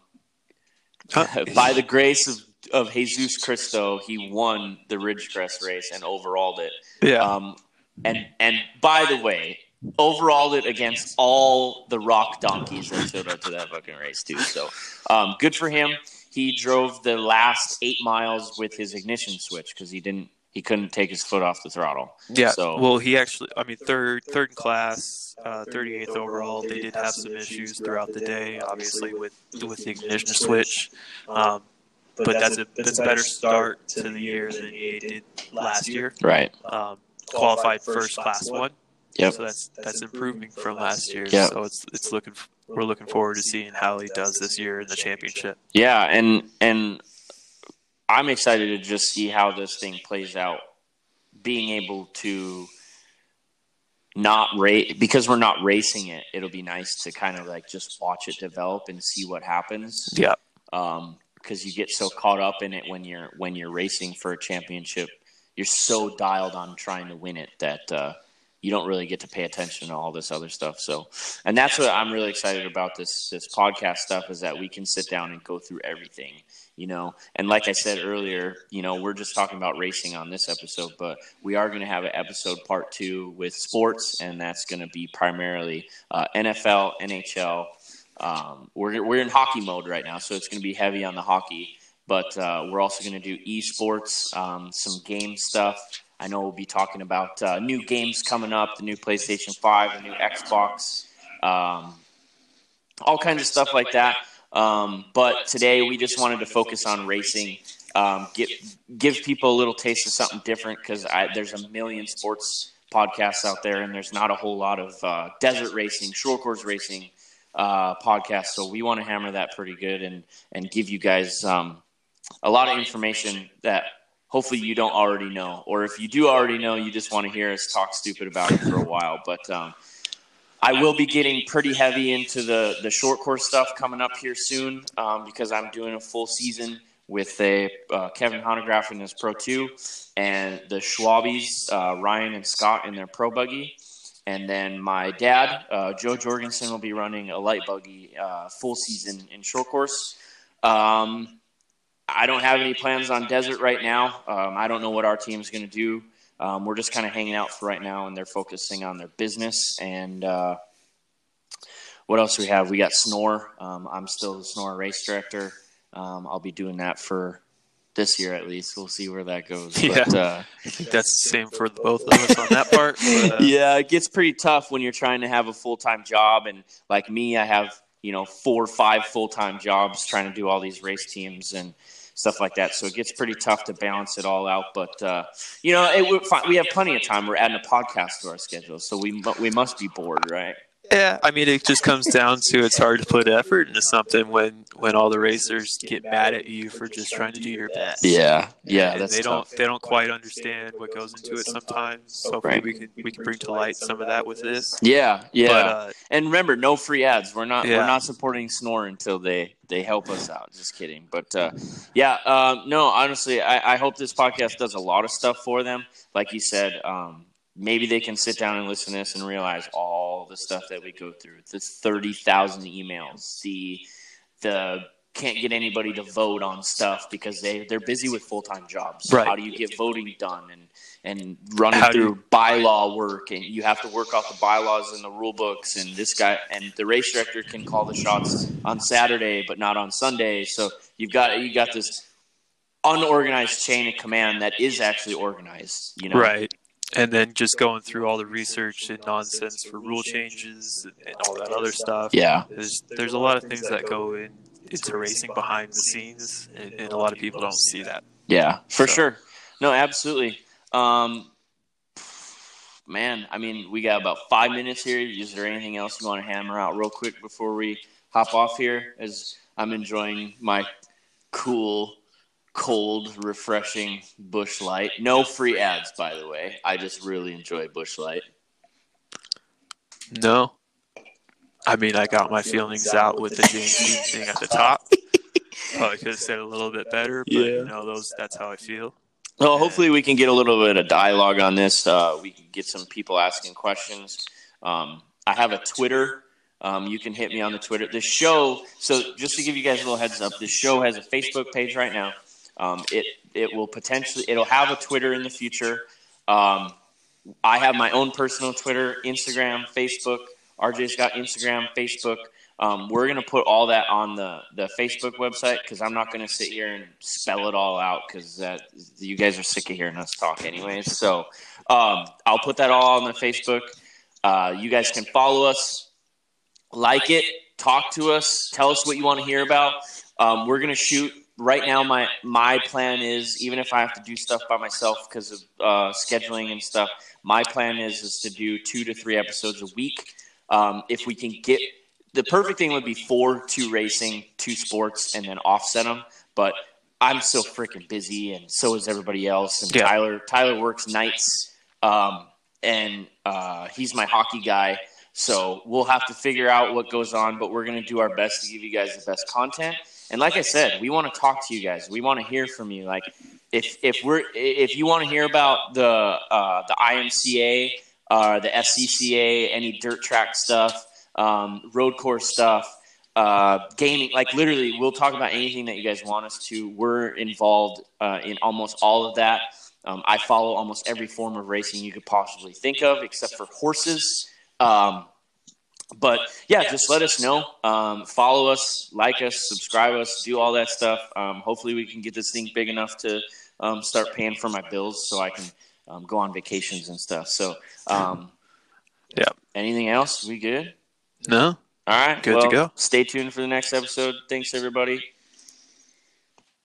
by the grace of, of Jesus Cristo, he won the Ridgecrest race and overalled it. Yeah. Um, and and by the way, overalled it against all the rock donkeys that showed up to that fucking race too. So um, good for him. He drove the last eight miles with his ignition switch because he didn't he couldn't take his foot off the throttle. Yeah. So Well, he actually, I mean, third, third class, uh, 38th overall. They did have some issues throughout the day, obviously with with the ignition switch. Um, but that's a that's a better start to the year than he did last year. right. Um, qualified first class one. Yep. So that's that's improving from last year. Yep. So it's it's looking we're looking forward to seeing how he does this year in the championship. Yeah, and and I'm excited to just see how this thing plays out. Being able to not race because we're not racing it, it'll be nice to kind of like just watch it develop and see what happens. Yeah. Um, because you get so caught up in it when you're when you're racing for a championship, you're so dialed on trying to win it that uh, you don't really get to pay attention to all this other stuff. So, and that's what I'm really excited about this this podcast stuff is that we can sit down and go through everything, you know. And like I said earlier, you know, we're just talking about racing on this episode, but we are going to have an episode part two with sports, and that's going to be primarily uh, NFL, NHL. Um, we're we're in hockey mode right now, so it's going to be heavy on the hockey. But uh, we're also going to do esports, um, some game stuff. I know we'll be talking about uh, new games coming up, the new PlayStation Five, the new Xbox, um, all kinds of stuff like that. Um, but today we just wanted to focus on racing, um, get, give people a little taste of something different because there's a million sports podcasts out there, and there's not a whole lot of uh, desert racing, short course racing uh, podcasts. So we want to hammer that pretty good and and give you guys um, a lot of information that hopefully you don't already know, or if you do already know, you just want to hear us talk stupid about it for a while. But um, I will be getting pretty heavy into the the short course stuff coming up here soon um, because I'm doing a full season with a uh, Kevin Honegraph in his Pro 2 and the Schwabies, uh, Ryan and Scott in their Pro Buggy. And then my dad, uh, Joe Jorgensen, will be running a light buggy uh, full season in short course. Um, I don't have any plans on desert right now. Um, I don't know what our team is going to do. Um, we're just kind of hanging out for right now, and they're focusing on their business. And uh, what else we have? We got Snore. Um, I'm still the Snore race director. Um, I'll be doing that for this year at least. We'll see where that goes. Yeah. But, uh, I think that's the same for both of us on that part. But, uh, yeah, it gets pretty tough when you're trying to have a full time job, and like me, I have you know four or five full time jobs trying to do all these race teams and stuff like that. So it gets pretty tough to balance it all out. But uh, you know, it, we have plenty of time. We're adding a podcast to our schedule, so we we must be bored, right? Yeah, I mean, it just comes down to it's hard to put effort into something when when all the racers get mad at you for just trying to do your best. Yeah, yeah, And that's they tough. don't they don't quite understand what goes into it sometimes. Hopefully, Right. we can we can bring to light some of that with this. Yeah, yeah. But uh, and remember, no free ads. We're not we're not supporting Snore until they they help us out. Just kidding. But uh, yeah, um, no. Honestly, I, I hope this podcast does a lot of stuff for them. Like you said, um, maybe they can sit down and listen to this and realize all the stuff that we go through. The thirty thousand emails. The the can't get anybody to vote on stuff because they they're busy with full time jobs. Right. How do you get voting done and and running How through you- bylaw work and you have to work off the bylaws and the rule books and this guy and the race director can call the shots on Saturday but not on Sunday. So you've got you got this unorganized chain of command that is actually organized. You know, right, and then just going through all the research and nonsense for rule changes and all that other stuff. Yeah. There's there's a lot of things that go in into racing behind the scenes, and, and a lot of people don't see that. Yeah, for So- sure. No, absolutely. Um, man, I mean, we got about five minutes here. Is there anything else you want to hammer out real quick before we hop off here? As I'm enjoying my cool, cold, refreshing Busch Light. No free ads, by the way. I just really enjoy Busch Light. No. I mean, I got my feelings out with the James Dean thing at the top. Probably could have said a little bit better, but Yeah. you know, those that's how I feel. Well, hopefully we can get a little bit of dialogue on this. Uh, we can get some people asking questions. Um, I have a Twitter. Um, you can hit me on the Twitter. The show. So just to give you guys a little heads up, the show has a Facebook page right now. Um, it it will potentially it'll have a Twitter in the future. Um, I have my own personal Twitter, Instagram, Facebook. RJ's got Instagram, Facebook. Um, we're gonna put all that on the the Facebook website because I'm not gonna sit here and spell it all out because that you guys are sick of hearing us talk anyways. So um, I'll put that all on the Facebook. Uh, you guys can follow us, like it, talk to us, tell us what you want to hear about. Um, we're gonna shoot right now. My my plan is even if I have to do stuff by myself because of uh, scheduling and stuff. My plan is is to do two to three episodes a week. Um, if we can get the perfect thing would be four, two racing, two sports, and then offset them. But I'm so freaking busy, and so is everybody else. And Yeah. Tyler, Tyler works nights, um, and uh, he's my hockey guy. So we'll have to figure out what goes on, but we're gonna do our best to give you guys the best content. And like I said, we want to talk to you guys. We want to hear from you. Like if if we're if you want to hear about the uh, the IMCA, uh, the SCCA, any dirt track stuff, um, road course stuff, uh, gaming, like literally, we'll talk about anything that you guys want us to. We're involved uh, in almost all of that. Um, I follow almost every form of racing you could possibly think of, except for horses. Um, but yeah, just let us know. Um, follow us, like us, subscribe us, do all that stuff. Um, hopefully, we can get this thing big enough to um, start paying for my bills so I can um, go on vacations and stuff. So, um, Yeah. Anything else? We good? No? All right. Good to go. Stay tuned for the next episode. Thanks, everybody.